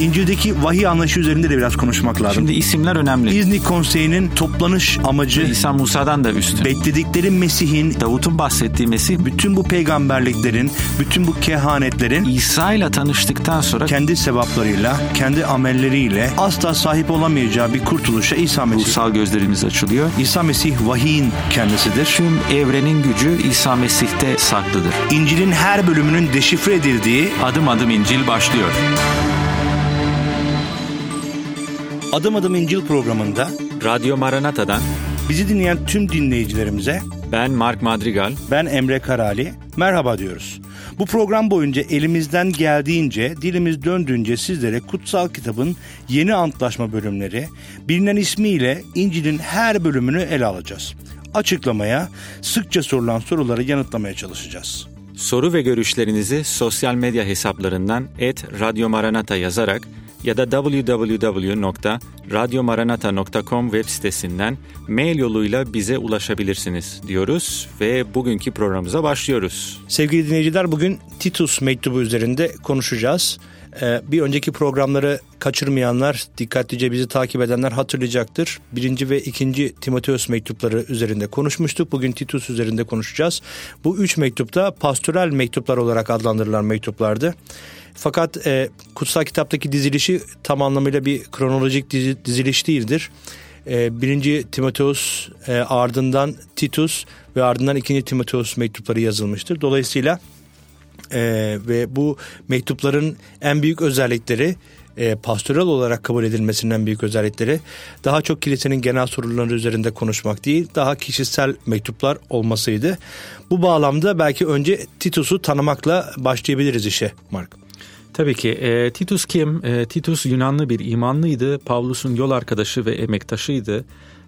İncil'deki vahiy anlayışı üzerinde de biraz konuşmak lazım. Şimdi isimler önemli. İznik Konseyi'nin toplanış amacı İsa Musa'dan da üstün. bekledikleri Mesih'in Davut'un bahsettiği Mesih bütün bu peygamberliklerin, bütün bu kehanetlerin İsa ile tanıştıktan sonra kendi sevaplarıyla, kendi amelleriyle asla sahip olamayacağı bir kurtuluşa İsa Mesih. ruhsal gözlerimiz açılıyor. İsa Mesih vahiyin kendisidir. Tüm evrenin gücü İsa Mesih'te saklıdır. İncil'in her bölümünün deşifre edildiği Adım adım İncil başlıyor. Adım Adım İncil programında Radyo Maranata'dan bizi dinleyen tüm dinleyicilerimize ben Mark Madrigal. ben Emre Karali merhaba diyoruz. Bu program boyunca elimizden geldiğince, dilimiz döndüğünce sizlere kutsal kitabın yeni antlaşma bölümleri, bilinen ismiyle İncil'in her bölümünü ele alacağız. Açıklamaya, sıkça sorulan soruları yanıtlamaya çalışacağız. Soru ve görüşlerinizi sosyal medya hesaplarından et Radyo Maranata yazarak ya da www.radyomaranata.com web sitesinden mail yoluyla bize ulaşabilirsiniz diyoruz ve bugünkü programımıza başlıyoruz. Sevgili dinleyiciler bugün Titus mektubu üzerinde konuşacağız. Ee, bir önceki programları kaçırmayanlar, dikkatlice bizi takip edenler hatırlayacaktır. Birinci ve ikinci Timoteus mektupları üzerinde konuşmuştuk. Bugün Titus üzerinde konuşacağız. Bu üç mektupta pastoral mektuplar olarak adlandırılan mektuplardı. Fakat e, kutsal kitaptaki dizilişi tam anlamıyla bir kronolojik dizi- diziliş değildir. E, birinci Timoteus e, ardından Titus ve ardından ikinci Timoteus mektupları yazılmıştır. Dolayısıyla ee, ve bu mektupların en büyük özellikleri e, pastoral olarak kabul edilmesinin en büyük özellikleri daha çok kilisenin genel sorunları üzerinde konuşmak değil daha kişisel mektuplar olmasıydı. Bu bağlamda belki önce Titus'u tanımakla başlayabiliriz işe Mark. Tabii ki. E, Titus kim? E, Titus Yunanlı bir imanlıydı. Pavlus'un yol arkadaşı ve emektaşıydı.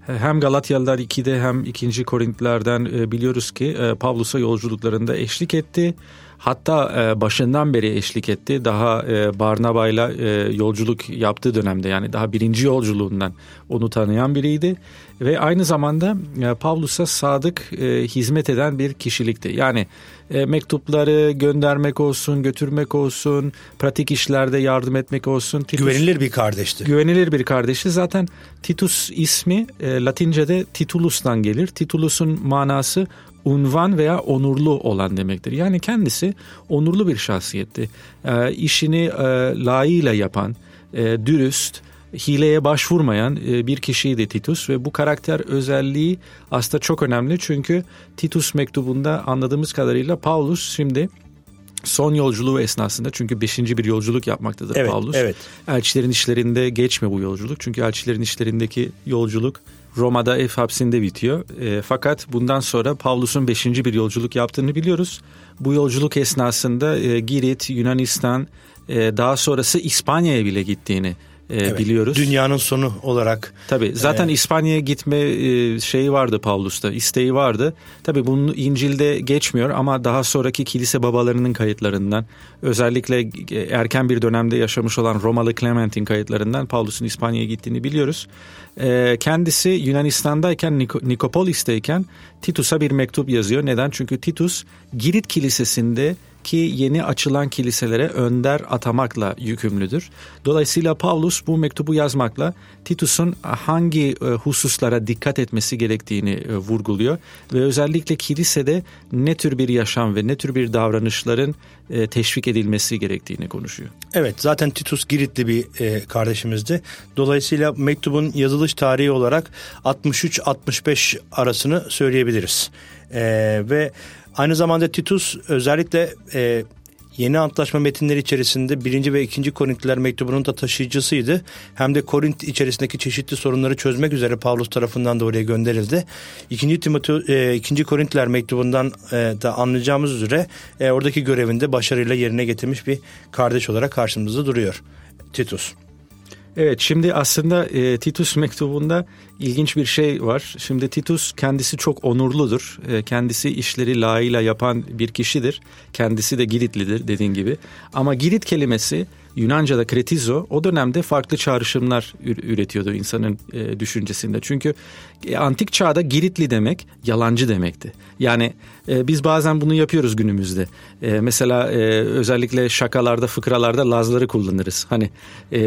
E, Hem Galatyalılar 2'de hem 2. Korintlilerden e, biliyoruz ki e, Pavlus'a yolculuklarında eşlik etti. Hatta e, başından beri eşlik etti. Daha e, Barnaba'yla e, yolculuk yaptığı dönemde yani daha birinci yolculuğundan onu tanıyan biriydi. Ve aynı zamanda e, Pavlus'a sadık e, hizmet eden bir kişilikti. Yani e, mektupları göndermek olsun, götürmek olsun, pratik işlerde yardım etmek olsun. Titus, Güvenilir bir kardeşti. güvenilir bir kardeşi. Zaten Titus ismi e, Latince'de Titulus'tan gelir. Titulus'un manası unvan veya onurlu olan demektir. Yani kendisi onurlu bir şahsiyetti. E, işini e, layığıyla yapan, e, dürüst, hileye başvurmayan e, bir kişiydi Titus ve bu karakter özelliği aslında çok önemli çünkü Titus mektubunda anladığımız kadarıyla Paulus şimdi son yolculuğu esnasında çünkü beşinci bir yolculuk yapmaktadır Evet, Paulus. evet. Elçilerin işlerinde geçme bu yolculuk çünkü elçilerin işlerindeki yolculuk Roma'da ev hapsinde bitiyor. E, fakat bundan sonra Pavlus'un beşinci bir yolculuk yaptığını biliyoruz. Bu yolculuk esnasında e, Girit, Yunanistan, e, daha sonrası İspanya'ya bile gittiğini e, Evet, biliyoruz. Dünyanın sonu olarak Tabii zaten İspanya'ya gitme e, şeyi vardı Pavlus'ta, isteği vardı. Tabii bunun İncil'de geçmiyor ama daha sonraki kilise babalarının kayıtlarından, özellikle e, erken bir dönemde yaşamış olan Romalı Clement'in kayıtlarından Pavlus'un İspanya'ya gittiğini biliyoruz. E, Kendisi Yunanistan'dayken, Nik- Nikopolis'teyken Titus'a bir mektup yazıyor. Neden? Çünkü Titus Girit Kilisesi'nde ki yeni açılan kiliselere önder atamakla yükümlüdür. Dolayısıyla Paulus bu mektubu yazmakla Titus'un hangi e, hususlara dikkat etmesi gerektiğini e, vurguluyor ve özellikle kilisede ne tür bir yaşam ve ne tür bir davranışların e, teşvik edilmesi gerektiğini konuşuyor. Evet zaten Titus Giritli bir kardeşimizdi. Dolayısıyla mektubun yazılış tarihi olarak 63-65 arasını söyleyebiliriz. E, ve aynı zamanda Titus özellikle e, yeni antlaşma metinleri içerisinde 1. ve 2. Korintliler mektubunun da taşıyıcısıydı. Hem de Korint içerisindeki çeşitli sorunları çözmek üzere Pavlus tarafından da oraya gönderildi. 2. Timoteo, e, 2. Korintliler mektubundan e, da anlayacağımız üzere e, oradaki görevini de başarıyla yerine getirmiş bir kardeş olarak karşımızda duruyor. Titus. Evet şimdi aslında e, Titus mektubunda ilginç bir şey var. Şimdi Titus kendisi çok onurludur. E, kendisi işleri layığıyla yapan bir kişidir. Kendisi de Giritlidir dediğin gibi. Ama Girit kelimesi Yunanca'da kretizo o dönemde farklı çağrışımlar üretiyordu insanın e, düşüncesinde. Çünkü e, antik çağda Giritli demek yalancı demekti. Yani e, biz bazen bunu yapıyoruz günümüzde. E, mesela e, özellikle şakalarda, fıkralarda Lazları kullanırız. Hani e,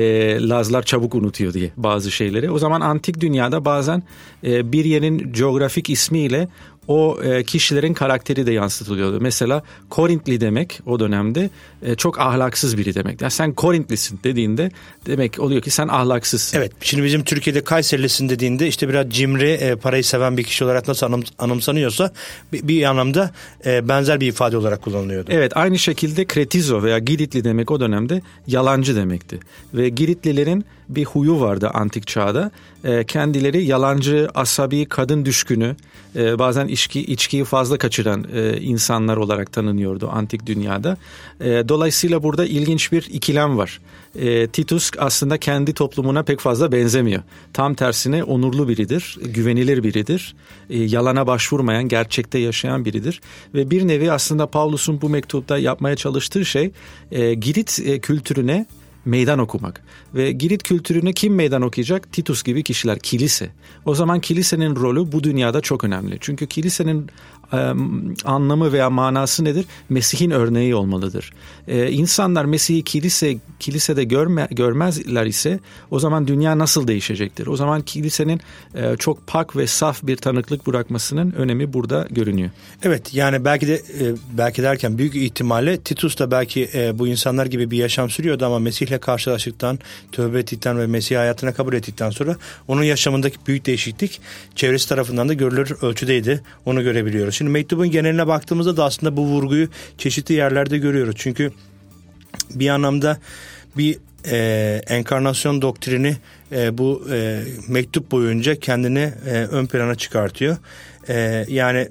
Lazlar çabuk unutuyor diye bazı şeyleri. O zaman antik dünyada bazen e, bir yerin coğrafik ismiyle o e, kişilerin karakteri de yansıtılıyordu. Mesela Korintli demek o dönemde e, çok ahlaksız biri demek. Yani sen Korintlisin dediğinde demek oluyor ki sen ahlaksızsın. Evet şimdi bizim Türkiye'de Kayserilisin dediğinde işte biraz cimri e, parayı seven bir kişi olarak nasıl anım, anımsanıyorsa bir, bir anlamda e, benzer bir ifade olarak kullanılıyordu. Evet aynı şekilde Kretizo veya Giritli demek o dönemde yalancı demekti. Ve Giritlilerin bir huyu vardı antik çağda. E, kendileri yalancı, asabi, kadın düşkünü, e, bazen içki, içkiyi fazla kaçıran e, insanlar olarak tanınıyordu antik dünyada. E, dolayısıyla burada ilginç bir ikilem var. E, Titus aslında kendi toplumuna pek fazla benzemiyor. Tam tersine onurlu biridir, güvenilir biridir, e, yalana başvurmayan, gerçekte yaşayan biridir. Ve bir nevi aslında Paulus'un bu mektupta yapmaya çalıştığı şey e, Girit e, kültürüne meydan okumak. Ve Girit kültürünü kim meydan okuyacak? Titus gibi kişiler, kilise. O zaman kilisenin rolü bu dünyada çok önemli. Çünkü kilisenin e, anlamı veya manası nedir? Mesih'in örneği olmalıdır. E, insanlar Mesih'i kilise kilisede görme, görmezler ise o zaman dünya nasıl değişecektir? O zaman kilisenin e, çok pak ve saf bir tanıklık bırakmasının önemi burada görünüyor. Evet yani belki de e, belki derken büyük ihtimalle Titus da belki e, bu insanlar gibi bir yaşam sürüyordu ama Mesih'le karşılaştıktan, tövbe ettikten ve Mesih hayatına kabul ettikten sonra onun yaşamındaki büyük değişiklik çevresi tarafından da görülür ölçüdeydi. Onu görebiliyoruz. Şimdi mektubun geneline baktığımızda da aslında bu vurguyu çeşitli yerlerde görüyoruz. Çünkü bir anlamda bir e, enkarnasyon doktrini e, bu e, mektup boyunca kendini e, ön plana çıkartıyor. E, yani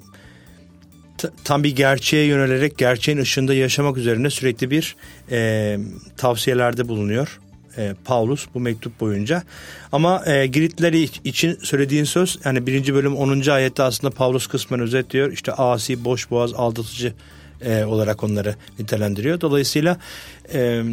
tam bir gerçeğe yönelerek gerçeğin ışığında yaşamak üzerine sürekli bir e, tavsiyelerde bulunuyor. E, Paulus bu mektup boyunca. Ama e, Giritliler için söylediğin söz yani birinci bölüm 10. ayette aslında Paulus kısmen özetliyor. İşte asi, boş boğaz, aldatıcı e, olarak onları nitelendiriyor. Dolayısıyla e,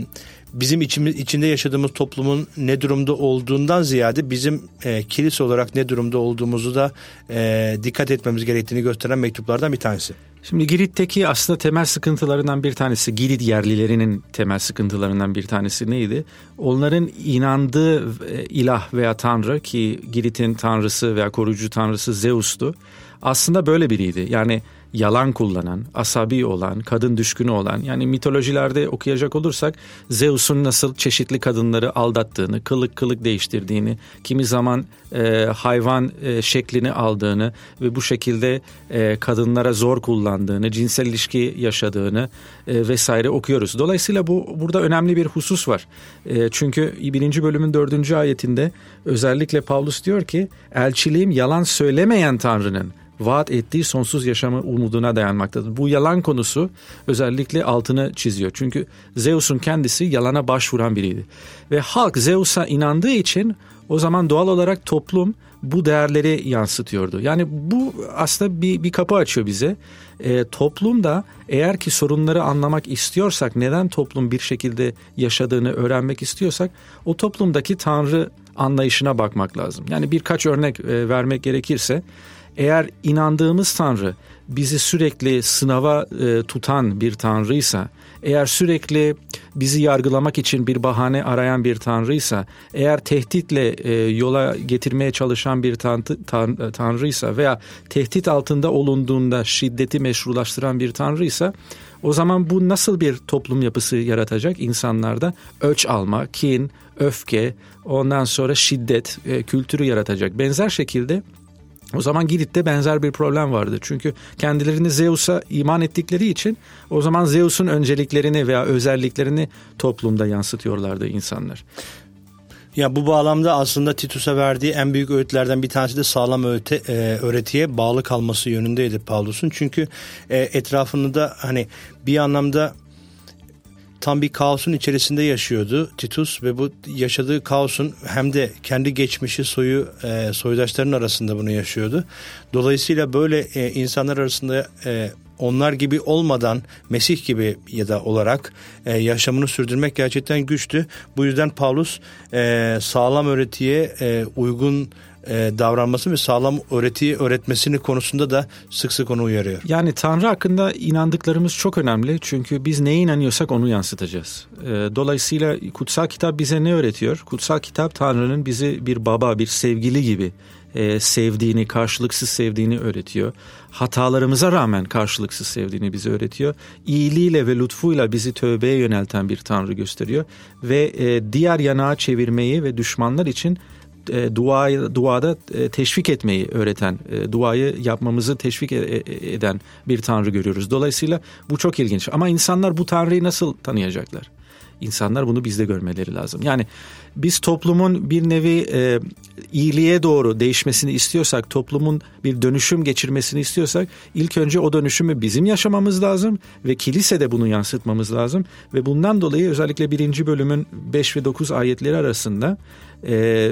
bizim içimiz, içinde yaşadığımız toplumun ne durumda olduğundan ziyade bizim e, kilise olarak ne durumda olduğumuzu da e, dikkat etmemiz gerektiğini gösteren mektuplardan bir tanesi. Şimdi Girit'teki aslında temel sıkıntılarından bir tanesi, Girit yerlilerinin temel sıkıntılarından bir tanesi neydi? Onların inandığı e, ilah veya tanrı ki Girit'in tanrısı veya koruyucu tanrısı Zeus'tu. Aslında böyle biriydi. Yani yalan kullanan, asabi olan, kadın düşkünü olan yani mitolojilerde okuyacak olursak Zeus'un nasıl çeşitli kadınları aldattığını, kılık kılık değiştirdiğini, kimi zaman e, hayvan e, şeklini aldığını ve bu şekilde e, kadınlara zor kullandığını, cinsel ilişki yaşadığını e, vesaire okuyoruz. Dolayısıyla bu burada önemli bir husus var. E, çünkü birinci bölümün dördüncü ayetinde özellikle Paulus diyor ki elçiliğim yalan söylemeyen Tanrı'nın vaat ettiği sonsuz yaşamı umuduna dayanmaktadır. Bu yalan konusu özellikle altını çiziyor. Çünkü Zeus'un kendisi yalana başvuran biriydi. Ve halk Zeus'a inandığı için o zaman doğal olarak toplum bu değerleri yansıtıyordu. Yani bu aslında bir, bir kapı açıyor bize. E, toplum da eğer ki sorunları anlamak istiyorsak, neden toplum bir şekilde yaşadığını öğrenmek istiyorsak, o toplumdaki tanrı anlayışına bakmak lazım. Yani birkaç örnek e, vermek gerekirse, eğer inandığımız Tanrı bizi sürekli sınava e, tutan bir Tanrıysa, eğer sürekli bizi yargılamak için bir bahane arayan bir Tanrıysa, eğer tehditle e, yola getirmeye çalışan bir tan tan Tanrıysa veya tehdit altında olunduğunda şiddeti meşrulaştıran bir Tanrıysa, o zaman bu nasıl bir toplum yapısı yaratacak insanlarda? Ölç alma, kin, öfke, ondan sonra şiddet e, kültürü yaratacak. Benzer şekilde o zaman Girit'te benzer bir problem vardı. Çünkü kendilerini Zeus'a iman ettikleri için o zaman Zeus'un önceliklerini veya özelliklerini toplumda yansıtıyorlardı insanlar. Ya bu bağlamda aslında Titus'a verdiği en büyük öğütlerden bir tanesi de sağlam öğüte, e, öğretiye bağlı kalması yönündeydi Paulus'un. Çünkü e, etrafını da hani bir anlamda tam bir kaosun içerisinde yaşıyordu Titus ve bu yaşadığı kaosun hem de kendi geçmişi soyu e, soydaşların arasında bunu yaşıyordu. Dolayısıyla böyle e, insanlar arasında e, onlar gibi olmadan Mesih gibi ya da olarak e, yaşamını sürdürmek gerçekten güçtü. Bu yüzden Paulus e, sağlam öğretiye e, uygun e, davranması ve sağlam öğretiyi öğretmesini konusunda da sık sık onu uyarıyor. Yani Tanrı hakkında inandıklarımız çok önemli. Çünkü biz neye inanıyorsak onu yansıtacağız. E, dolayısıyla kutsal kitap bize ne öğretiyor? Kutsal kitap Tanrı'nın bizi bir baba, bir sevgili gibi e, sevdiğini, karşılıksız sevdiğini öğretiyor. Hatalarımıza rağmen karşılıksız sevdiğini bize öğretiyor. İyiliğiyle ve lütfuyla bizi tövbeye yönelten bir Tanrı gösteriyor. Ve e, diğer yanağa çevirmeyi ve düşmanlar için e, duayı, duada e, teşvik etmeyi öğreten, e, duayı yapmamızı teşvik e, e, eden bir Tanrı görüyoruz. Dolayısıyla bu çok ilginç. Ama insanlar bu Tanrı'yı nasıl tanıyacaklar? İnsanlar bunu bizde görmeleri lazım. Yani biz toplumun bir nevi e, iyiliğe doğru değişmesini istiyorsak, toplumun bir dönüşüm geçirmesini istiyorsak ilk önce o dönüşümü bizim yaşamamız lazım ve kilise de bunu yansıtmamız lazım. Ve bundan dolayı özellikle birinci bölümün 5 ve 9 ayetleri arasında e,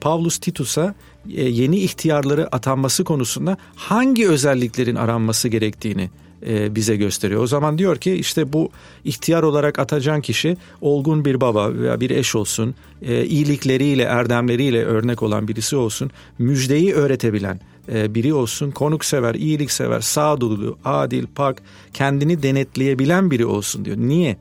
Pavlus Titus'a e, yeni ihtiyarları atanması konusunda hangi özelliklerin aranması gerektiğini e, bize gösteriyor. O zaman diyor ki işte bu ihtiyar olarak atacağın kişi olgun bir baba veya bir eş olsun, e, iyilikleriyle, erdemleriyle örnek olan birisi olsun, müjdeyi öğretebilen e, biri olsun, konuksever, iyiliksever, sağduyulu, adil, pak, kendini denetleyebilen biri olsun diyor. Niye?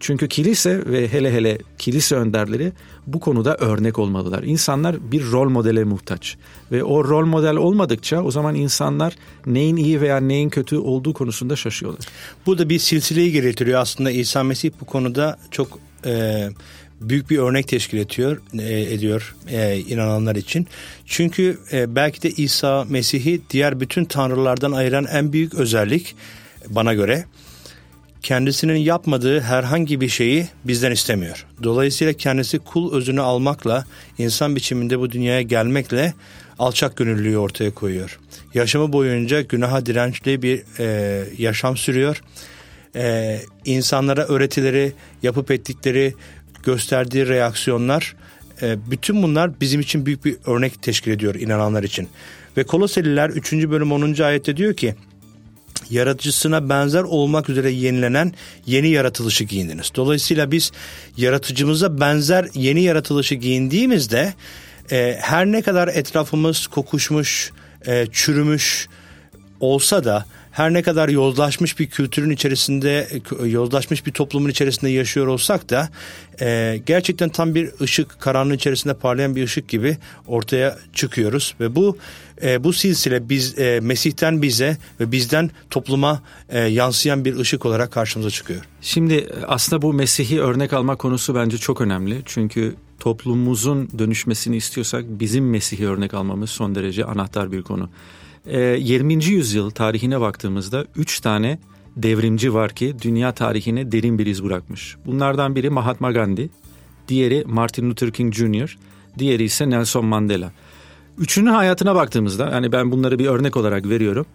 Çünkü kilise ve hele hele kilise önderleri bu konuda örnek olmalılar. İnsanlar bir rol modele muhtaç ve o rol model olmadıkça o zaman insanlar neyin iyi veya neyin kötü olduğu konusunda şaşıyorlar. Bu da bir silsileyi getiriyor aslında İsa Mesih bu konuda çok e, büyük bir örnek teşkil ediyor, e, ediyor e, inananlar için. Çünkü e, belki de İsa Mesih'i diğer bütün tanrılardan ayıran en büyük özellik bana göre kendisinin yapmadığı herhangi bir şeyi bizden istemiyor. Dolayısıyla kendisi kul özünü almakla, insan biçiminde bu dünyaya gelmekle alçak gönüllülüğü ortaya koyuyor. Yaşamı boyunca günaha dirençli bir e, yaşam sürüyor. E, insanlara öğretileri, yapıp ettikleri, gösterdiği reaksiyonlar, e, bütün bunlar bizim için büyük bir örnek teşkil ediyor inananlar için. Ve Koloseliler 3. bölüm 10. ayette diyor ki, yaratıcısına benzer olmak üzere yenilenen yeni yaratılışı giyindiniz. Dolayısıyla biz yaratıcımıza benzer yeni yaratılışı giyindiğimizde e, her ne kadar etrafımız kokuşmuş, e, çürümüş olsa da her ne kadar yozlaşmış bir kültürün içerisinde, yozlaşmış bir toplumun içerisinde yaşıyor olsak da e, gerçekten tam bir ışık, karanlığın içerisinde parlayan bir ışık gibi ortaya çıkıyoruz ve bu e, bu silsile biz e, Mesih'ten bize ve bizden topluma e, yansıyan bir ışık olarak karşımıza çıkıyor. Şimdi aslında bu Mesih'i örnek alma konusu bence çok önemli çünkü toplumumuzun dönüşmesini istiyorsak bizim Mesih'i örnek almamız son derece anahtar bir konu. 20. Ee, yüzyıl tarihine baktığımızda 3 tane devrimci var ki dünya tarihine derin bir iz bırakmış. Bunlardan biri Mahatma Gandhi, diğeri Martin Luther King Jr., diğeri ise Nelson Mandela. Üçünün hayatına baktığımızda yani ben bunları bir örnek olarak veriyorum.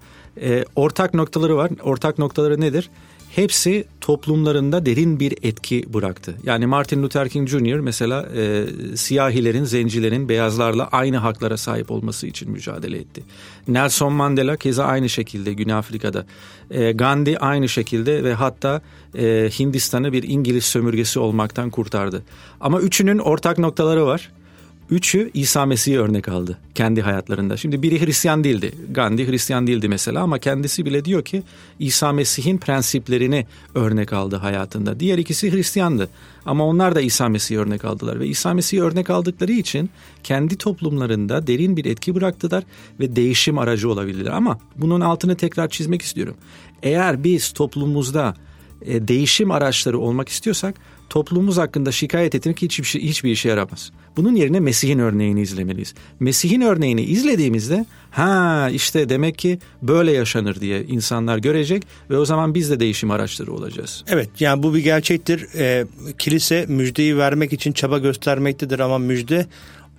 E, ortak noktaları var. Ortak noktaları nedir? Hepsi toplumlarında derin bir etki bıraktı. Yani Martin Luther King Jr. mesela e, siyahilerin, zencilerin beyazlarla aynı haklara sahip olması için mücadele etti. Nelson Mandela keza aynı şekilde Güney Afrika'da. E, Gandhi aynı şekilde ve hatta e, Hindistan'ı bir İngiliz sömürgesi olmaktan kurtardı. Ama üçünün ortak noktaları var. Üçü İsa Mesih'i örnek aldı kendi hayatlarında. Şimdi biri Hristiyan değildi. Gandhi Hristiyan değildi mesela ama kendisi bile diyor ki İsa Mesih'in prensiplerini örnek aldı hayatında. Diğer ikisi Hristiyandı ama onlar da İsa Mesih'i örnek aldılar ve İsa Mesih'i örnek aldıkları için kendi toplumlarında derin bir etki bıraktılar ve değişim aracı olabildiler. Ama bunun altını tekrar çizmek istiyorum. Eğer biz toplumumuzda e, değişim araçları olmak istiyorsak toplumumuz hakkında şikayet etmek hiçbir, şey, hiçbir işe yaramaz. Bunun yerine Mesih'in örneğini izlemeliyiz. Mesih'in örneğini izlediğimizde ha işte demek ki böyle yaşanır diye insanlar görecek ve o zaman biz de değişim araçları olacağız. Evet yani bu bir gerçektir. Ee, kilise müjdeyi vermek için çaba göstermektedir ama müjde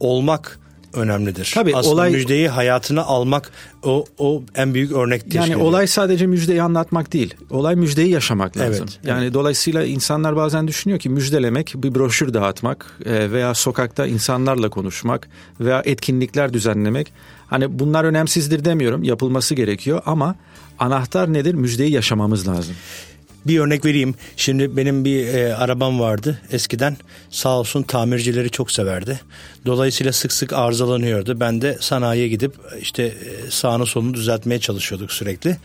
olmak önemlidir. Tabii, Aslında olay- müjdeyi hayatına almak o o en büyük örnek teşkil Yani ediyor. olay sadece müjdeyi anlatmak değil. Olay müjdeyi yaşamak lazım. Evet, yani dolayısıyla insanlar bazen düşünüyor ki müjdelemek bir broşür dağıtmak e, veya sokakta insanlarla konuşmak veya etkinlikler düzenlemek. Hani bunlar önemsizdir demiyorum. Yapılması gerekiyor ama anahtar nedir? Müjdeyi yaşamamız lazım. Bir örnek vereyim. Şimdi benim bir e, arabam vardı eskiden. Sağ olsun tamircileri çok severdi. Dolayısıyla sık sık arızalanıyordu. Ben de sanayiye gidip işte e, sağını solunu düzeltmeye çalışıyorduk sürekli.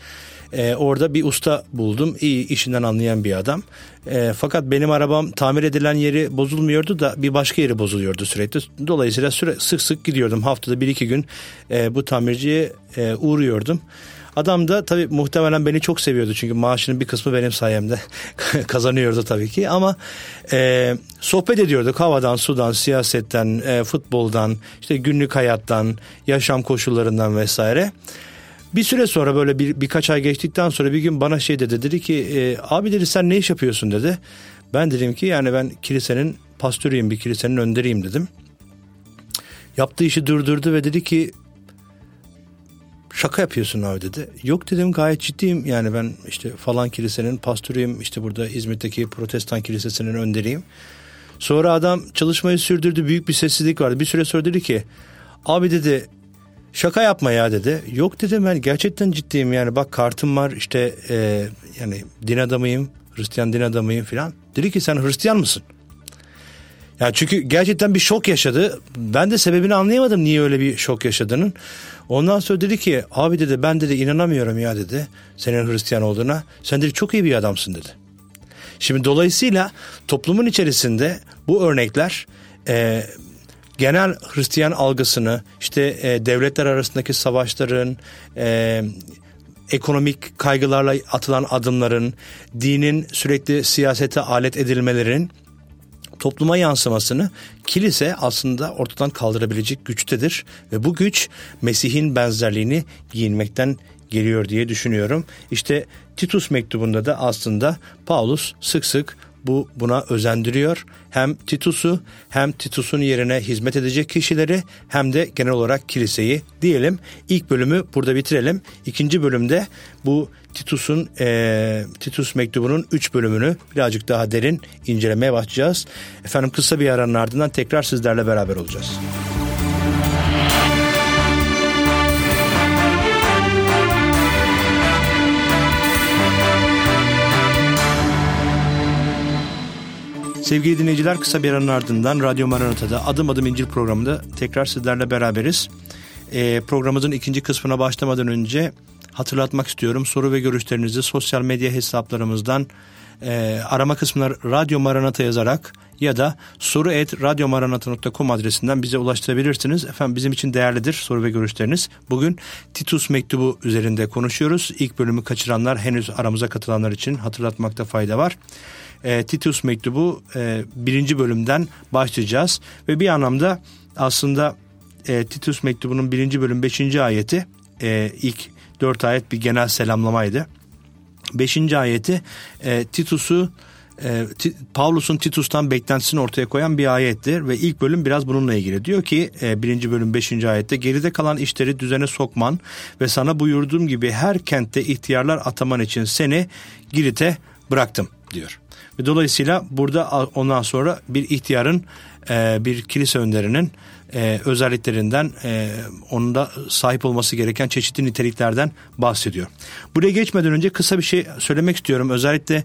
E, orada bir usta buldum. İyi işinden anlayan bir adam. E, fakat benim arabam tamir edilen yeri bozulmuyordu da bir başka yeri bozuluyordu sürekli. Dolayısıyla süre, sık sık gidiyordum. Haftada bir iki gün e, bu tamirciye e, uğruyordum. Adam da tabii muhtemelen beni çok seviyordu çünkü maaşının bir kısmı benim sayemde kazanıyordu tabii ki ama e, sohbet ediyorduk havadan, sudan, siyasetten, e, futboldan, işte günlük hayattan, yaşam koşullarından vesaire. Bir süre sonra böyle bir birkaç ay geçtikten sonra bir gün bana şey dedi dedi ki e, abi dedi sen ne iş yapıyorsun dedi. Ben dedim ki yani ben kilisenin pastörüyüm bir kilisenin önderiyim dedim. Yaptığı işi durdurdu ve dedi ki şaka yapıyorsun abi dedi. Yok dedim gayet ciddiyim yani ben işte falan kilisenin pastörüyüm işte burada İzmit'teki protestan kilisesinin önderiyim. Sonra adam çalışmayı sürdürdü büyük bir sessizlik vardı. Bir süre sonra dedi ki abi dedi şaka yapma ya dedi. Yok dedim ben gerçekten ciddiyim yani bak kartım var işte e, yani din adamıyım Hristiyan din adamıyım filan. Dedi ki sen Hristiyan mısın? Yani çünkü gerçekten bir şok yaşadı. Ben de sebebini anlayamadım niye öyle bir şok yaşadığının. Ondan sonra dedi ki abi dedi ben dedi inanamıyorum ya dedi senin Hristiyan olduğuna. Sen dedi çok iyi bir adamsın dedi. Şimdi dolayısıyla toplumun içerisinde bu örnekler e, genel Hristiyan algısını işte e, devletler arasındaki savaşların e, ekonomik kaygılarla atılan adımların dinin sürekli siyasete alet edilmelerin topluma yansımasını kilise aslında ortadan kaldırabilecek güçtedir ve bu güç Mesih'in benzerliğini giyinmekten geliyor diye düşünüyorum. İşte Titus mektubunda da aslında Paulus sık sık bu buna özendiriyor. Hem Titus'u hem Titus'un yerine hizmet edecek kişileri hem de genel olarak kiliseyi diyelim. İlk bölümü burada bitirelim. İkinci bölümde bu Titus'un e, Titus mektubunun 3 bölümünü birazcık daha derin incelemeye başlayacağız. Efendim kısa bir aranın ardından tekrar sizlerle beraber olacağız. Sevgili dinleyiciler kısa bir aranın ardından Radyo Maranata'da Adım Adım İncil programında tekrar sizlerle beraberiz. Ee, programımızın ikinci kısmına başlamadan önce hatırlatmak istiyorum. Soru ve görüşlerinizi sosyal medya hesaplarımızdan e, arama kısmına Radyo Maranata yazarak ya da soru et radyomaranata.com adresinden bize ulaştırabilirsiniz. Efendim bizim için değerlidir soru ve görüşleriniz. Bugün Titus mektubu üzerinde konuşuyoruz. İlk bölümü kaçıranlar henüz aramıza katılanlar için hatırlatmakta fayda var. E, Titus mektubu e, birinci bölümden başlayacağız ve bir anlamda aslında e, Titus mektubunun birinci bölüm beşinci ayeti e, ilk dört ayet bir genel selamlamaydı. Beşinci ayeti e, Titus'u e, Pavlus'un Titus'tan beklentisini ortaya koyan bir ayettir ve ilk bölüm biraz bununla ilgili. Diyor ki e, birinci bölüm beşinci ayette geride kalan işleri düzene sokman ve sana buyurduğum gibi her kentte ihtiyarlar ataman için seni Girit'e bıraktım diyor. Dolayısıyla burada ondan sonra bir ihtiyarın e, bir kilise önderinin e, özelliklerinden e, onun da sahip olması gereken çeşitli niteliklerden bahsediyor. Buraya geçmeden önce kısa bir şey söylemek istiyorum. Özellikle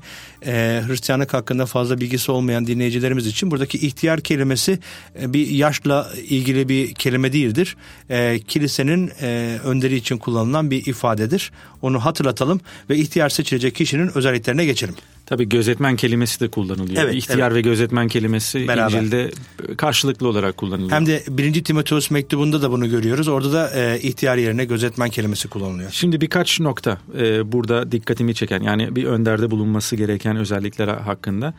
Hristiyanlık hakkında fazla bilgisi olmayan dinleyicilerimiz için buradaki ihtiyar kelimesi bir yaşla ilgili bir kelime değildir. Kilisenin önderi için kullanılan bir ifadedir. Onu hatırlatalım ve ihtiyar seçilecek kişinin özelliklerine geçelim. Tabii gözetmen kelimesi de kullanılıyor. Evet, İhtiyar evet. ve gözetmen kelimesi Beraber. İncil'de karşılıklı olarak kullanılıyor. Hem de 1. Timoteus mektubunda da bunu görüyoruz. Orada da e, ihtiyar yerine gözetmen kelimesi kullanılıyor. Şimdi birkaç nokta e, burada dikkatimi çeken yani bir önderde bulunması gereken özellikler hakkında.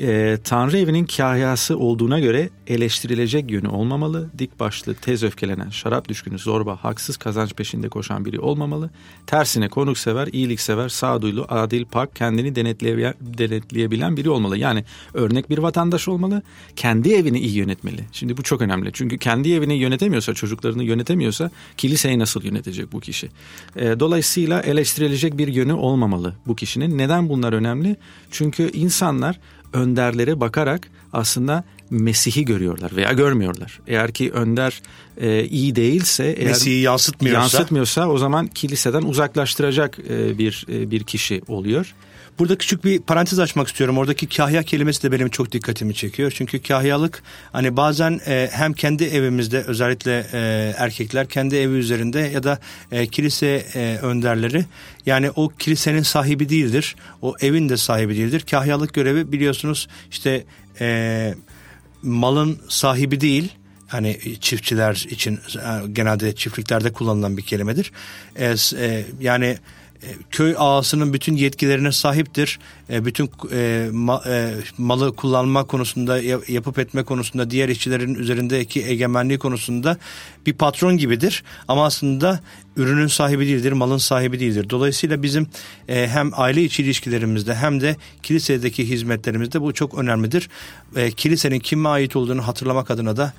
E, Tanrı evinin kahyası olduğuna göre eleştirilecek yönü olmamalı. Dik başlı, tez öfkelenen, şarap düşkünü, zorba, haksız kazanç peşinde koşan biri olmamalı. Tersine konuksever, iyiliksever, sağduyulu, adil, pak, kendini denetleyebilen, denetleyebilen biri olmalı. Yani örnek bir vatandaş olmalı. Kendi evini iyi yönetmeli. Şimdi bu çok önemli. Çünkü kendi evini yönetemiyorsa, çocuklarını yönetemiyorsa kiliseyi nasıl yönetecek bu kişi? E, dolayısıyla eleştirilecek bir yönü olmamalı bu kişinin. Neden bunlar önemli? Çünkü insanlar önderlere bakarak aslında Mesih'i görüyorlar veya görmüyorlar. Eğer ki önder e, iyi değilse, eğer Mesih'i yansıtmıyorsa, yansıtmıyorsa o zaman kiliseden uzaklaştıracak e, bir e, bir kişi oluyor. Burada küçük bir parantez açmak istiyorum. Oradaki kahya kelimesi de benim çok dikkatimi çekiyor. Çünkü kahyalık hani bazen e, hem kendi evimizde özellikle e, erkekler kendi evi üzerinde ya da e, kilise e, önderleri yani o kilisenin sahibi değildir. O evin de sahibi değildir. Kahyalık görevi biliyorsunuz işte e, malın sahibi değil hani çiftçiler için e, genelde çiftliklerde kullanılan bir kelimedir. E, e, yani köy ağasının bütün yetkilerine sahiptir. E, bütün e, malı kullanma konusunda yapıp etme konusunda diğer işçilerin üzerindeki egemenliği konusunda bir patron gibidir. Ama aslında ürünün sahibi değildir, malın sahibi değildir. Dolayısıyla bizim hem aile içi ilişkilerimizde hem de kilisedeki hizmetlerimizde bu çok önemlidir. Kilisenin kime ait olduğunu hatırlamak adına da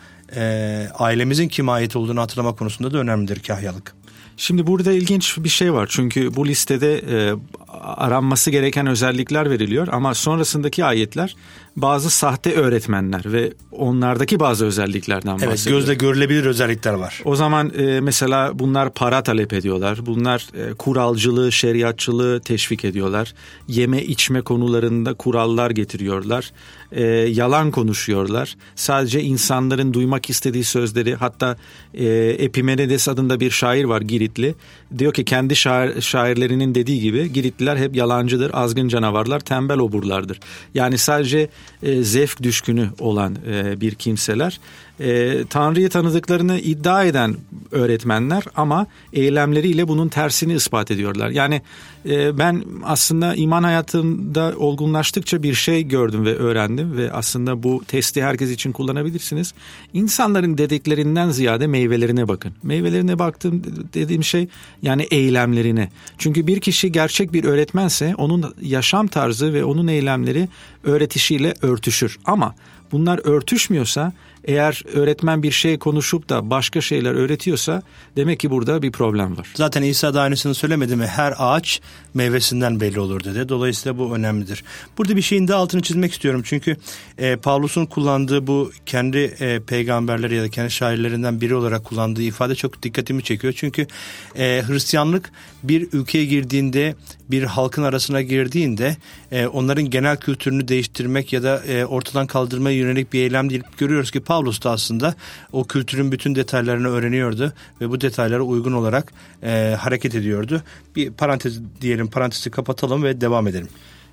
ailemizin kime ait olduğunu hatırlama konusunda da önemlidir kahyalık. Şimdi burada ilginç bir şey var çünkü bu listede e, aranması gereken özellikler veriliyor ama sonrasındaki ayetler bazı sahte öğretmenler ve onlardaki bazı özelliklerden bahsediyor. Evet gözle görülebilir özellikler var. O zaman e, mesela bunlar para talep ediyorlar. Bunlar e, kuralcılığı, şeriatçılığı teşvik ediyorlar. Yeme içme konularında kurallar getiriyorlar. E, yalan konuşuyorlar. Sadece insanların duymak istediği sözleri hatta e, Epimenides adında bir şair var Giritli. Diyor ki kendi şair, şairlerinin dediği gibi Giritliler hep yalancıdır, azgın canavarlar, tembel oburlardır. Yani sadece e, zevk düşkünü olan e, bir kimseler. E, Tanrı'yı tanıdıklarını iddia eden öğretmenler ama eylemleriyle bunun tersini ispat ediyorlar. Yani e, ben aslında iman hayatında olgunlaştıkça bir şey gördüm ve öğrendim ve aslında bu testi herkes için kullanabilirsiniz. İnsanların dediklerinden ziyade meyvelerine bakın. Meyvelerine baktım dediğim şey yani eylemlerine. Çünkü bir kişi gerçek bir öğretmense onun yaşam tarzı ve onun eylemleri öğretişiyle örtüşür. Ama bunlar örtüşmüyorsa eğer öğretmen bir şey konuşup da başka şeyler öğretiyorsa demek ki burada bir problem var. Zaten İsa da aynısını söylemedi mi? Her ağaç meyvesinden belli olur dedi. Dolayısıyla bu önemlidir. Burada bir şeyin de altını çizmek istiyorum. Çünkü e, Pavlus'un kullandığı bu kendi e, peygamberleri ya da kendi şairlerinden biri olarak kullandığı ifade çok dikkatimi çekiyor. Çünkü e, Hristiyanlık bir ülkeye girdiğinde bir halkın arasına girdiğinde e, onların genel kültürünü değiştirmek ya da e, ortadan kaldırmaya yönelik bir eylem değil. Görüyoruz ki Pavlus da aslında o kültürün bütün detaylarını öğreniyordu ve bu detaylara uygun olarak e, hareket ediyordu. Bir parantez diyelim, parantezi kapatalım ve devam edelim.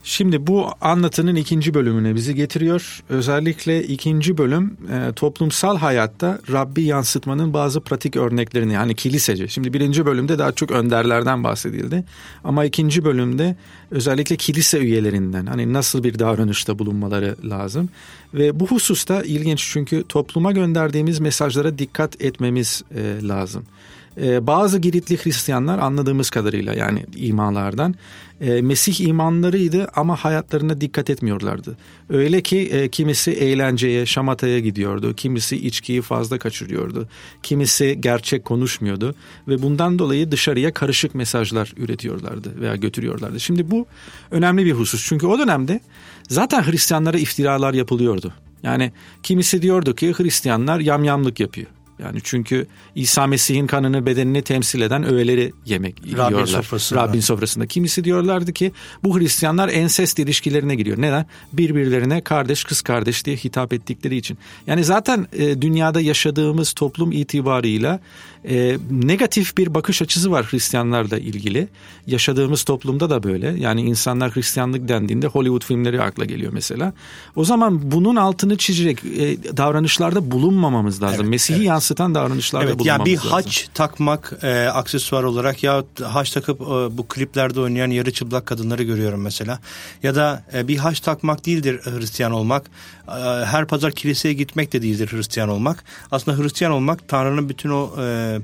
Şimdi bu anlatının ikinci bölümüne bizi getiriyor. Özellikle ikinci bölüm e, toplumsal hayatta Rabbi yansıtmanın bazı pratik örneklerini yani kilisece. Şimdi birinci bölümde daha çok önderlerden bahsedildi. Ama ikinci bölümde özellikle kilise üyelerinden hani nasıl bir davranışta bulunmaları lazım. Ve bu hususta ilginç çünkü topluma gönderdiğimiz mesajlara dikkat etmemiz e, lazım. E, bazı Giritli Hristiyanlar anladığımız kadarıyla yani imalardan e, Mesih imanlarıydı ama hayatlarına dikkat etmiyorlardı. Öyle ki e, kimisi eğlenceye, şamataya gidiyordu, kimisi içkiyi fazla kaçırıyordu, kimisi gerçek konuşmuyordu ve bundan dolayı dışarıya karışık mesajlar üretiyorlardı veya götürüyorlardı. Şimdi bu önemli bir husus çünkü o dönemde zaten Hristiyanlara iftiralar yapılıyordu. Yani kimisi diyordu ki Hristiyanlar yamyamlık yapıyor. Yani çünkü İsa Mesih'in kanını bedenini temsil eden öğeleri yemek Rabbin yiyorlar. Sofrasında. Rabbin sofrasında. Kimisi diyorlardı ki bu Hristiyanlar ensest ilişkilerine giriyor. Neden? Birbirlerine kardeş kız kardeş diye hitap ettikleri için. Yani zaten e, dünyada yaşadığımız toplum itibarıyla e, negatif bir bakış açısı var Hristiyanlarla ilgili. Yaşadığımız toplumda da böyle. Yani insanlar Hristiyanlık dendiğinde Hollywood filmleri akla geliyor mesela. O zaman bunun altını çizecek e, davranışlarda bulunmamamız lazım. Evet, Mesih'i evet yansıtan davranışlarda evet, bulunmamız yani bir lazım. haç takmak e, aksesuar olarak ya haç takıp e, bu kliplerde oynayan yarı çıplak kadınları görüyorum mesela. Ya da e, bir haç takmak değildir Hristiyan olmak. E, her pazar kiliseye gitmek de değildir Hristiyan olmak. Aslında Hristiyan olmak Tanrı'nın bütün o e,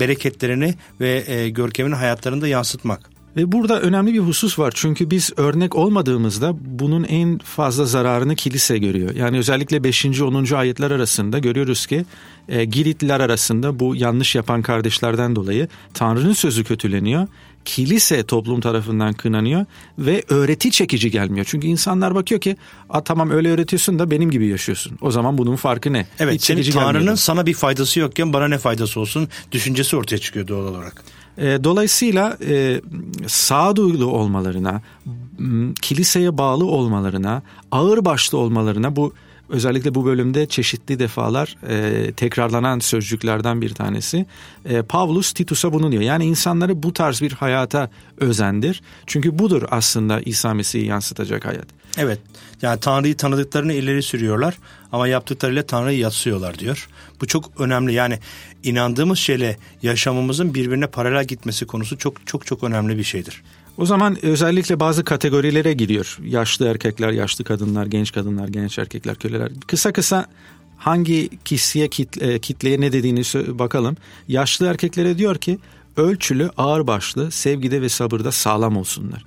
bereketlerini ve e, görkemini hayatlarında yansıtmak. Ve burada önemli bir husus var. Çünkü biz örnek olmadığımızda bunun en fazla zararını kilise görüyor. Yani özellikle 5. 10. ayetler arasında görüyoruz ki e, Giritliler arasında bu yanlış yapan kardeşlerden dolayı Tanrı'nın sözü kötüleniyor. Kilise toplum tarafından kınanıyor ve öğreti çekici gelmiyor. Çünkü insanlar bakıyor ki A, tamam öyle öğretiyorsun da benim gibi yaşıyorsun. O zaman bunun farkı ne? Evet Hiç senin Tanrı'nın sana bir faydası yokken bana ne faydası olsun düşüncesi ortaya çıkıyor doğal olarak. E, dolayısıyla e, sağduyulu olmalarına, kiliseye bağlı olmalarına, ağır başlı olmalarına bu özellikle bu bölümde çeşitli defalar e, tekrarlanan sözcüklerden bir tanesi. E, Pavlus Titus'a bunu diyor. Yani insanları bu tarz bir hayata özendir. Çünkü budur aslında İsa Mesih'i yansıtacak hayat. Evet. Yani Tanrı'yı tanıdıklarını ileri sürüyorlar ama yaptıklarıyla Tanrı'yı yatsıyorlar diyor. Bu çok önemli. Yani inandığımız şeyle yaşamımızın birbirine paralel gitmesi konusu çok çok çok önemli bir şeydir. O zaman özellikle bazı kategorilere gidiyor. Yaşlı erkekler, yaşlı kadınlar, genç kadınlar, genç erkekler, köleler. Kısa kısa hangi kişiye kitle, kitleye ne dediğini bakalım. Yaşlı erkeklere diyor ki ölçülü, ağırbaşlı, sevgide ve sabırda sağlam olsunlar.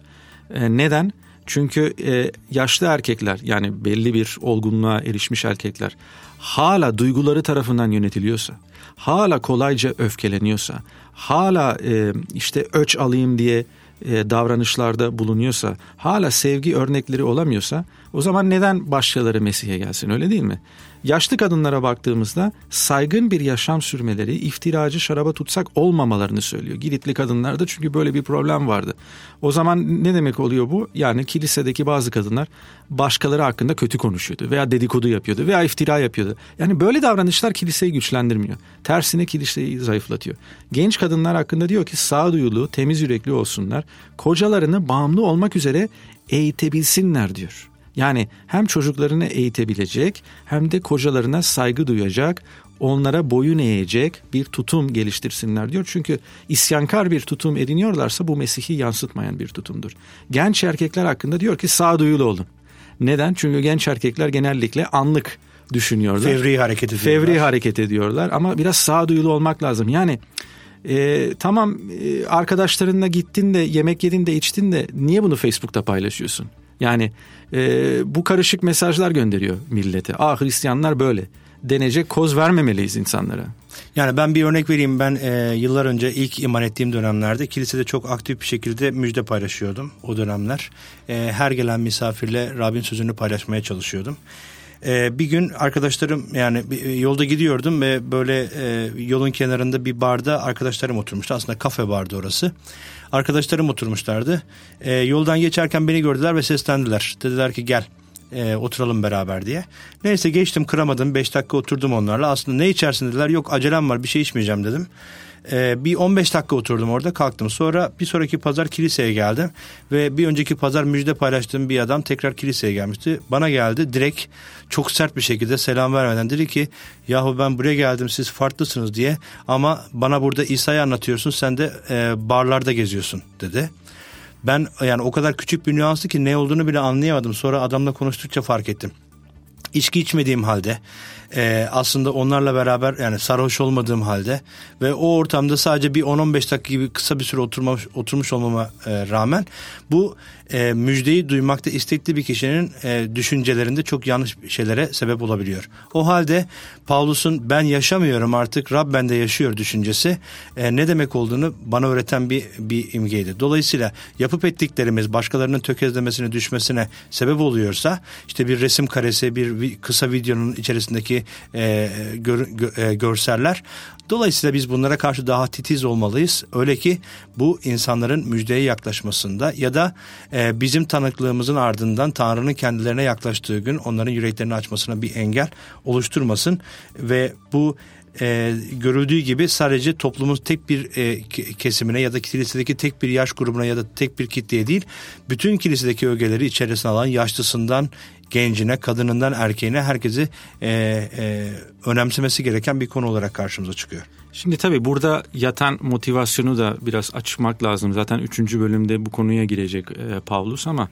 E, neden? Çünkü e, yaşlı erkekler yani belli bir olgunluğa erişmiş erkekler hala duyguları tarafından yönetiliyorsa, hala kolayca öfkeleniyorsa, hala e, işte öç alayım diye e, davranışlarda bulunuyorsa, hala sevgi örnekleri olamıyorsa o zaman neden başkaları Mesih'e gelsin öyle değil mi? Yaşlı kadınlara baktığımızda saygın bir yaşam sürmeleri, iftiracı şaraba tutsak olmamalarını söylüyor. Giritli kadınlarda çünkü böyle bir problem vardı. O zaman ne demek oluyor bu? Yani kilisedeki bazı kadınlar başkaları hakkında kötü konuşuyordu veya dedikodu yapıyordu veya iftira yapıyordu. Yani böyle davranışlar kiliseyi güçlendirmiyor. Tersine kiliseyi zayıflatıyor. Genç kadınlar hakkında diyor ki sağduyulu, temiz yürekli olsunlar. Kocalarını bağımlı olmak üzere eğitebilsinler diyor. Yani hem çocuklarını eğitebilecek hem de kocalarına saygı duyacak, onlara boyun eğecek bir tutum geliştirsinler diyor. Çünkü isyankar bir tutum ediniyorlarsa bu Mesih'i yansıtmayan bir tutumdur. Genç erkekler hakkında diyor ki sağduyulu olun. Neden? Çünkü genç erkekler genellikle anlık düşünüyorlar. Fevri hareket ediyorlar. Fevri hareket ediyorlar ama biraz sağduyulu olmak lazım. Yani e, tamam e, arkadaşlarınla gittin de yemek yedin de içtin de niye bunu Facebook'ta paylaşıyorsun? Yani e, bu karışık mesajlar gönderiyor millete. Ah Hristiyanlar böyle denecek koz vermemeliyiz insanlara. Yani ben bir örnek vereyim. Ben e, yıllar önce ilk iman ettiğim dönemlerde kilisede çok aktif bir şekilde müjde paylaşıyordum o dönemler. E, her gelen misafirle Rabbin sözünü paylaşmaya çalışıyordum. E, bir gün arkadaşlarım yani yolda gidiyordum ve böyle e, yolun kenarında bir barda arkadaşlarım oturmuştu. Aslında kafe bardı orası. Arkadaşlarım oturmuşlardı. E, yoldan geçerken beni gördüler ve seslendiler. Dediler ki gel e, oturalım beraber diye. Neyse geçtim kıramadım. Beş dakika oturdum onlarla. Aslında ne içersin dediler. Yok acelem var bir şey içmeyeceğim dedim. Ee, bir 15 dakika oturdum orada kalktım. Sonra bir sonraki pazar kiliseye geldim. Ve bir önceki pazar müjde paylaştığım bir adam tekrar kiliseye gelmişti. Bana geldi direkt çok sert bir şekilde selam vermeden dedi ki yahu ben buraya geldim siz farklısınız diye ama bana burada İsa'yı anlatıyorsun sen de e, barlarda geziyorsun dedi. Ben yani o kadar küçük bir nüansı ki ne olduğunu bile anlayamadım. Sonra adamla konuştukça fark ettim. İçki içmediğim halde e, aslında onlarla beraber yani sarhoş olmadığım halde ve o ortamda sadece bir 10-15 dakika gibi kısa bir süre oturmuş, oturmuş olmama e, rağmen bu e, müjdeyi duymakta istekli bir kişinin e, düşüncelerinde çok yanlış şeylere sebep olabiliyor. O halde Pavlus'un ben yaşamıyorum artık Rab bende yaşıyor düşüncesi e, ne demek olduğunu bana öğreten bir, bir imgeydi. Dolayısıyla yapıp ettiklerimiz başkalarının tökezlemesine düşmesine sebep oluyorsa işte bir resim karesi bir kısa videonun içerisindeki e, gör, gö, e, görseller Dolayısıyla biz bunlara karşı daha titiz olmalıyız. Öyle ki bu insanların müjdeye yaklaşmasında ya da e, bizim tanıklığımızın ardından Tanrı'nın kendilerine yaklaştığı gün onların yüreklerini açmasına bir engel oluşturmasın ve bu e, görüldüğü gibi sadece toplumun tek bir e, kesimine ya da kilisedeki tek bir yaş grubuna ya da tek bir kitleye değil bütün kilisedeki ögeleri içerisine alan yaşlısından gencine, kadınından erkeğine herkesi e, e, önemsemesi gereken bir konu olarak karşımıza çıkıyor. Şimdi tabii burada yatan motivasyonu da biraz açmak lazım. Zaten üçüncü bölümde bu konuya girecek e, Pavlus ama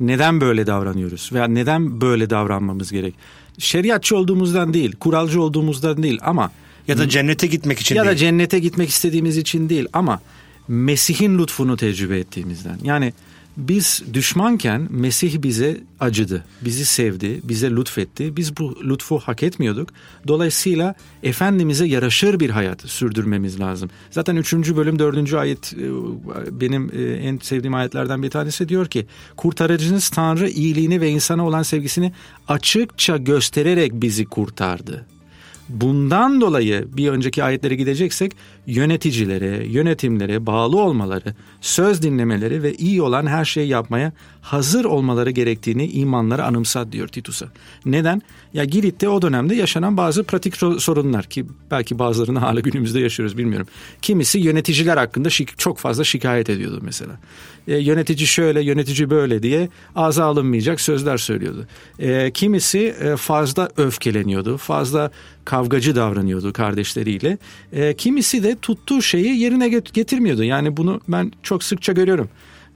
neden böyle davranıyoruz veya neden böyle davranmamız gerek? Şeriatçı olduğumuzdan değil, kuralcı olduğumuzdan değil ama ya da cennete gitmek için ya değil. da cennete gitmek istediğimiz için değil ama Mesih'in lütfunu tecrübe ettiğimizden. Yani biz düşmanken Mesih bize acıdı, bizi sevdi, bize lütfetti. Biz bu lütfu hak etmiyorduk. Dolayısıyla Efendimiz'e yaraşır bir hayat sürdürmemiz lazım. Zaten 3. bölüm 4. ayet e, benim e, en sevdiğim ayetlerden bir tanesi diyor ki kurtarıcınız Tanrı iyiliğini ve insana olan sevgisini açıkça göstererek bizi kurtardı. Bundan dolayı bir önceki ayetlere gideceksek yöneticilere, yönetimlere bağlı olmaları, söz dinlemeleri ve iyi olan her şeyi yapmaya hazır olmaları gerektiğini imanlara anımsat diyor Titus'a. Neden? Ya Girit'te o dönemde yaşanan bazı pratik sorunlar ki belki bazılarını hala günümüzde yaşıyoruz bilmiyorum. Kimisi yöneticiler hakkında çok fazla şikayet ediyordu mesela. E, yönetici şöyle, yönetici böyle diye ağza alınmayacak sözler söylüyordu. E, kimisi e, fazla öfkeleniyordu, fazla kavgacı davranıyordu kardeşleriyle. E, kimisi de tuttuğu şeyi yerine getirmiyordu. Yani bunu ben çok sıkça görüyorum.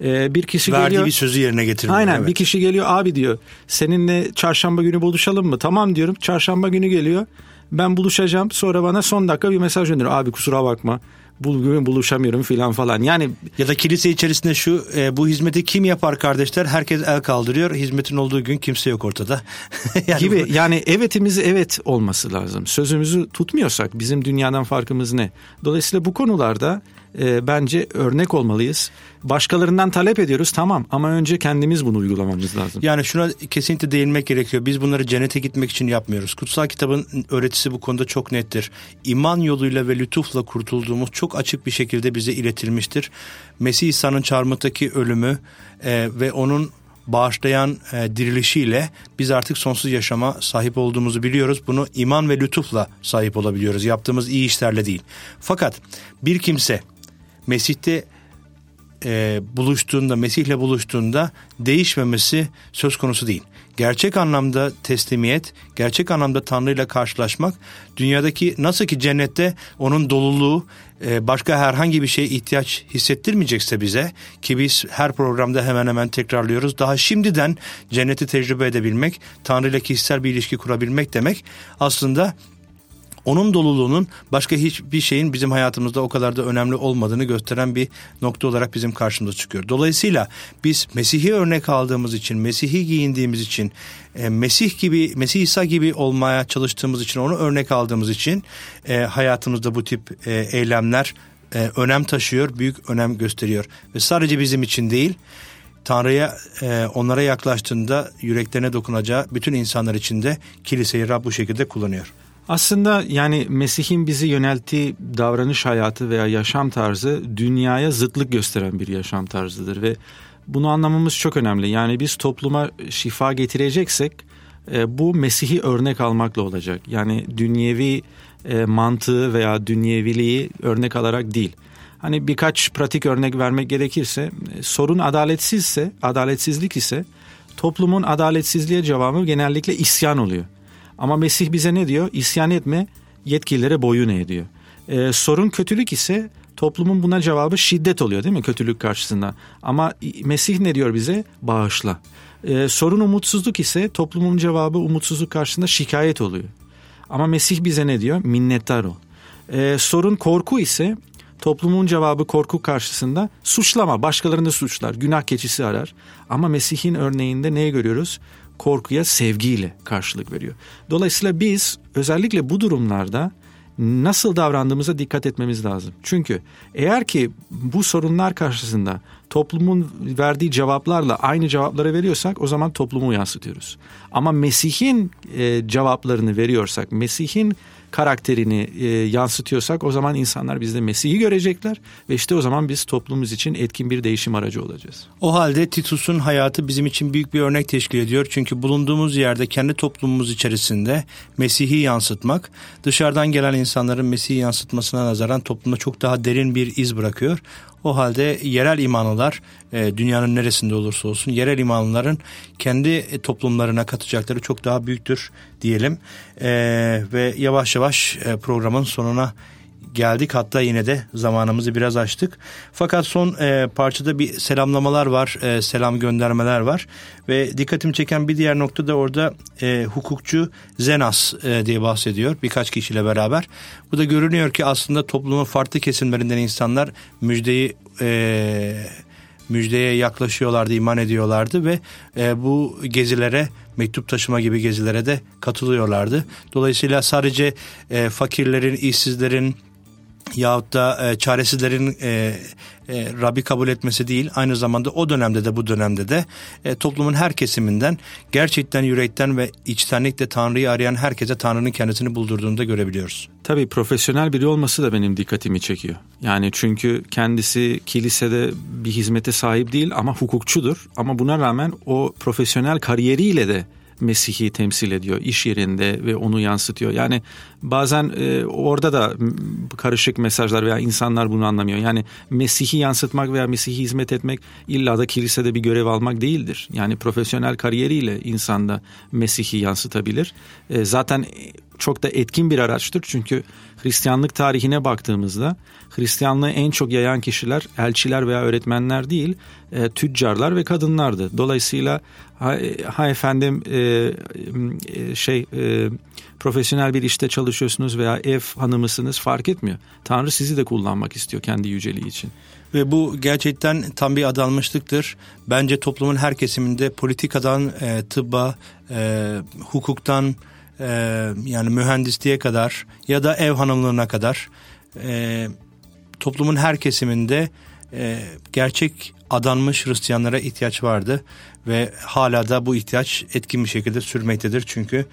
Ee, bir kişi Verdiği geliyor. bir sözü yerine getirmiyor. Aynen evet. bir kişi geliyor abi diyor seninle çarşamba günü buluşalım mı? Tamam diyorum çarşamba günü geliyor. Ben buluşacağım sonra bana son dakika bir mesaj gönderiyor. Abi kusura bakma bugün buluşamıyorum filan falan. Yani ya da kilise içerisinde şu e, bu hizmeti kim yapar kardeşler? Herkes el kaldırıyor. Hizmetin olduğu gün kimse yok ortada. yani gibi bu... yani evetimiz evet olması lazım. Sözümüzü tutmuyorsak bizim dünyadan farkımız ne? Dolayısıyla bu konularda e, bence örnek olmalıyız. Başkalarından talep ediyoruz tamam ama önce kendimiz bunu uygulamamız lazım. Yani şuna kesinlikle değinmek gerekiyor. Biz bunları cennete gitmek için yapmıyoruz. Kutsal kitabın öğretisi bu konuda çok nettir. İman yoluyla ve lütufla kurtulduğumuz çok açık bir şekilde bize iletilmiştir. Mesih İsa'nın çarmıhtaki ölümü e, ve onun bağışlayan e, dirilişiyle biz artık sonsuz yaşama sahip olduğumuzu biliyoruz. Bunu iman ve lütufla sahip olabiliyoruz. Yaptığımız iyi işlerle değil. Fakat bir kimse Mesih'te e, buluştuğunda, Mesih'le buluştuğunda değişmemesi söz konusu değil. Gerçek anlamda teslimiyet, gerçek anlamda Tanrı ile karşılaşmak, dünyadaki nasıl ki cennette onun doluluğu e, başka herhangi bir şeye ihtiyaç hissettirmeyecekse bize ki biz her programda hemen hemen tekrarlıyoruz. Daha şimdiden cenneti tecrübe edebilmek, Tanrı ile kişisel bir ilişki kurabilmek demek aslında onun doluluğunun başka hiçbir şeyin bizim hayatımızda o kadar da önemli olmadığını gösteren bir nokta olarak bizim karşımıza çıkıyor. Dolayısıyla biz Mesih'i örnek aldığımız için, Mesih'i giyindiğimiz için, e, Mesih gibi, Mesih İsa gibi olmaya çalıştığımız için, onu örnek aldığımız için e, hayatımızda bu tip e, eylemler önem taşıyor, büyük önem gösteriyor. Ve sadece bizim için değil, Tanrı'ya onlara yaklaştığında yüreklerine dokunacağı bütün insanlar için de kiliseyi Rab bu şekilde kullanıyor. Aslında yani Mesih'in bizi yönelttiği davranış hayatı veya yaşam tarzı dünyaya zıtlık gösteren bir yaşam tarzıdır ve bunu anlamamız çok önemli. Yani biz topluma şifa getireceksek e, bu Mesih'i örnek almakla olacak. Yani dünyevi e, mantığı veya dünyeviliği örnek alarak değil. Hani birkaç pratik örnek vermek gerekirse e, sorun adaletsizse, adaletsizlik ise toplumun adaletsizliğe cevabı genellikle isyan oluyor. Ama Mesih bize ne diyor? İsyan etme, yetkililere boyun eğ diyor. Ee, sorun kötülük ise toplumun buna cevabı şiddet oluyor değil mi kötülük karşısında? Ama Mesih ne diyor bize? Bağışla. Ee, sorun umutsuzluk ise toplumun cevabı umutsuzluk karşısında şikayet oluyor. Ama Mesih bize ne diyor? Minnettar ol. Ee, sorun korku ise toplumun cevabı korku karşısında suçlama, başkalarını suçlar, günah keçisi arar. Ama Mesih'in örneğinde ne görüyoruz? Korkuya sevgiyle karşılık veriyor. Dolayısıyla biz özellikle bu durumlarda nasıl davrandığımıza dikkat etmemiz lazım. Çünkü eğer ki bu sorunlar karşısında toplumun verdiği cevaplarla aynı cevapları veriyorsak o zaman toplumu yansıtıyoruz. Ama Mesih'in e, cevaplarını veriyorsak, Mesih'in karakterini e, yansıtıyorsak o zaman insanlar bizde Mesih'i görecekler ve işte o zaman biz toplumumuz için etkin bir değişim aracı olacağız. O halde Titus'un hayatı bizim için büyük bir örnek teşkil ediyor. Çünkü bulunduğumuz yerde kendi toplumumuz içerisinde Mesih'i yansıtmak dışarıdan gelen insanların Mesih'i yansıtmasına nazaran toplumda çok daha derin bir iz bırakıyor. O halde yerel imanlılar e, dünyanın neresinde olursa olsun yerel imanlıların kendi e, toplumlarına katacakları çok daha büyüktür diyelim. E, ve yavaş yavaş programın sonuna geldik. Hatta yine de zamanımızı biraz açtık. Fakat son e, parçada bir selamlamalar var, e, selam göndermeler var. Ve dikkatimi çeken bir diğer nokta da orada e, hukukçu Zenas e, diye bahsediyor birkaç kişiyle beraber. Bu da görünüyor ki aslında toplumun farklı kesimlerinden insanlar müjdeyi... E, müjdeye yaklaşıyorlardı, iman ediyorlardı ve e, bu gezilere, mektup taşıma gibi gezilere de katılıyorlardı. Dolayısıyla sadece e, fakirlerin, işsizlerin, yahut da e, çaresizlerin e, e, Rabbi kabul etmesi değil aynı zamanda o dönemde de bu dönemde de e, toplumun her kesiminden gerçekten yürekten ve içtenlikle Tanrı'yı arayan herkese Tanrı'nın kendisini buldurduğunu da görebiliyoruz. Tabii profesyonel biri olması da benim dikkatimi çekiyor. Yani çünkü kendisi kilisede bir hizmete sahip değil ama hukukçudur. Ama buna rağmen o profesyonel kariyeriyle de Mesih'i temsil ediyor iş yerinde ve onu yansıtıyor. Yani bazen e, orada da karışık mesajlar veya insanlar bunu anlamıyor. Yani Mesih'i yansıtmak veya Mesih'i hizmet etmek illa da kilisede bir görev almak değildir. Yani profesyonel kariyeriyle insanda Mesih'i yansıtabilir. E, zaten çok da etkin bir araçtır. Çünkü Hristiyanlık tarihine baktığımızda Hristiyanlığı en çok yayan kişiler elçiler veya öğretmenler değil e, tüccarlar ve kadınlardı. Dolayısıyla ha, ha efendim e, e, şey e, profesyonel bir işte çalışıyorsunuz veya ev hanımısınız fark etmiyor. Tanrı sizi de kullanmak istiyor kendi yüceliği için. Ve bu gerçekten tam bir adanmışlıktır. Bence toplumun her kesiminde politikadan e, tıbba, e, hukuktan, e, yani mühendisliğe kadar ya da ev hanımlığına kadar e, toplumun her kesiminde e, gerçek adanmış Hristiyanlara ihtiyaç vardı ve hala da bu ihtiyaç etkin bir şekilde sürmektedir. Çünkü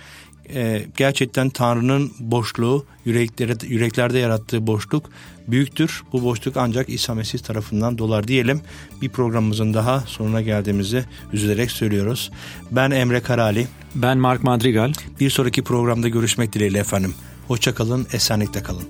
e, gerçekten Tanrı'nın boşluğu yüreklere, yüreklerde yarattığı boşluk büyüktür. Bu boşluk ancak İsa Mesih tarafından dolar diyelim. Bir programımızın daha sonuna geldiğimizi üzülerek söylüyoruz. Ben Emre Karali. Ben Mark Madrigal. Bir sonraki programda görüşmek dileğiyle efendim. Hoşçakalın, esenlikte kalın.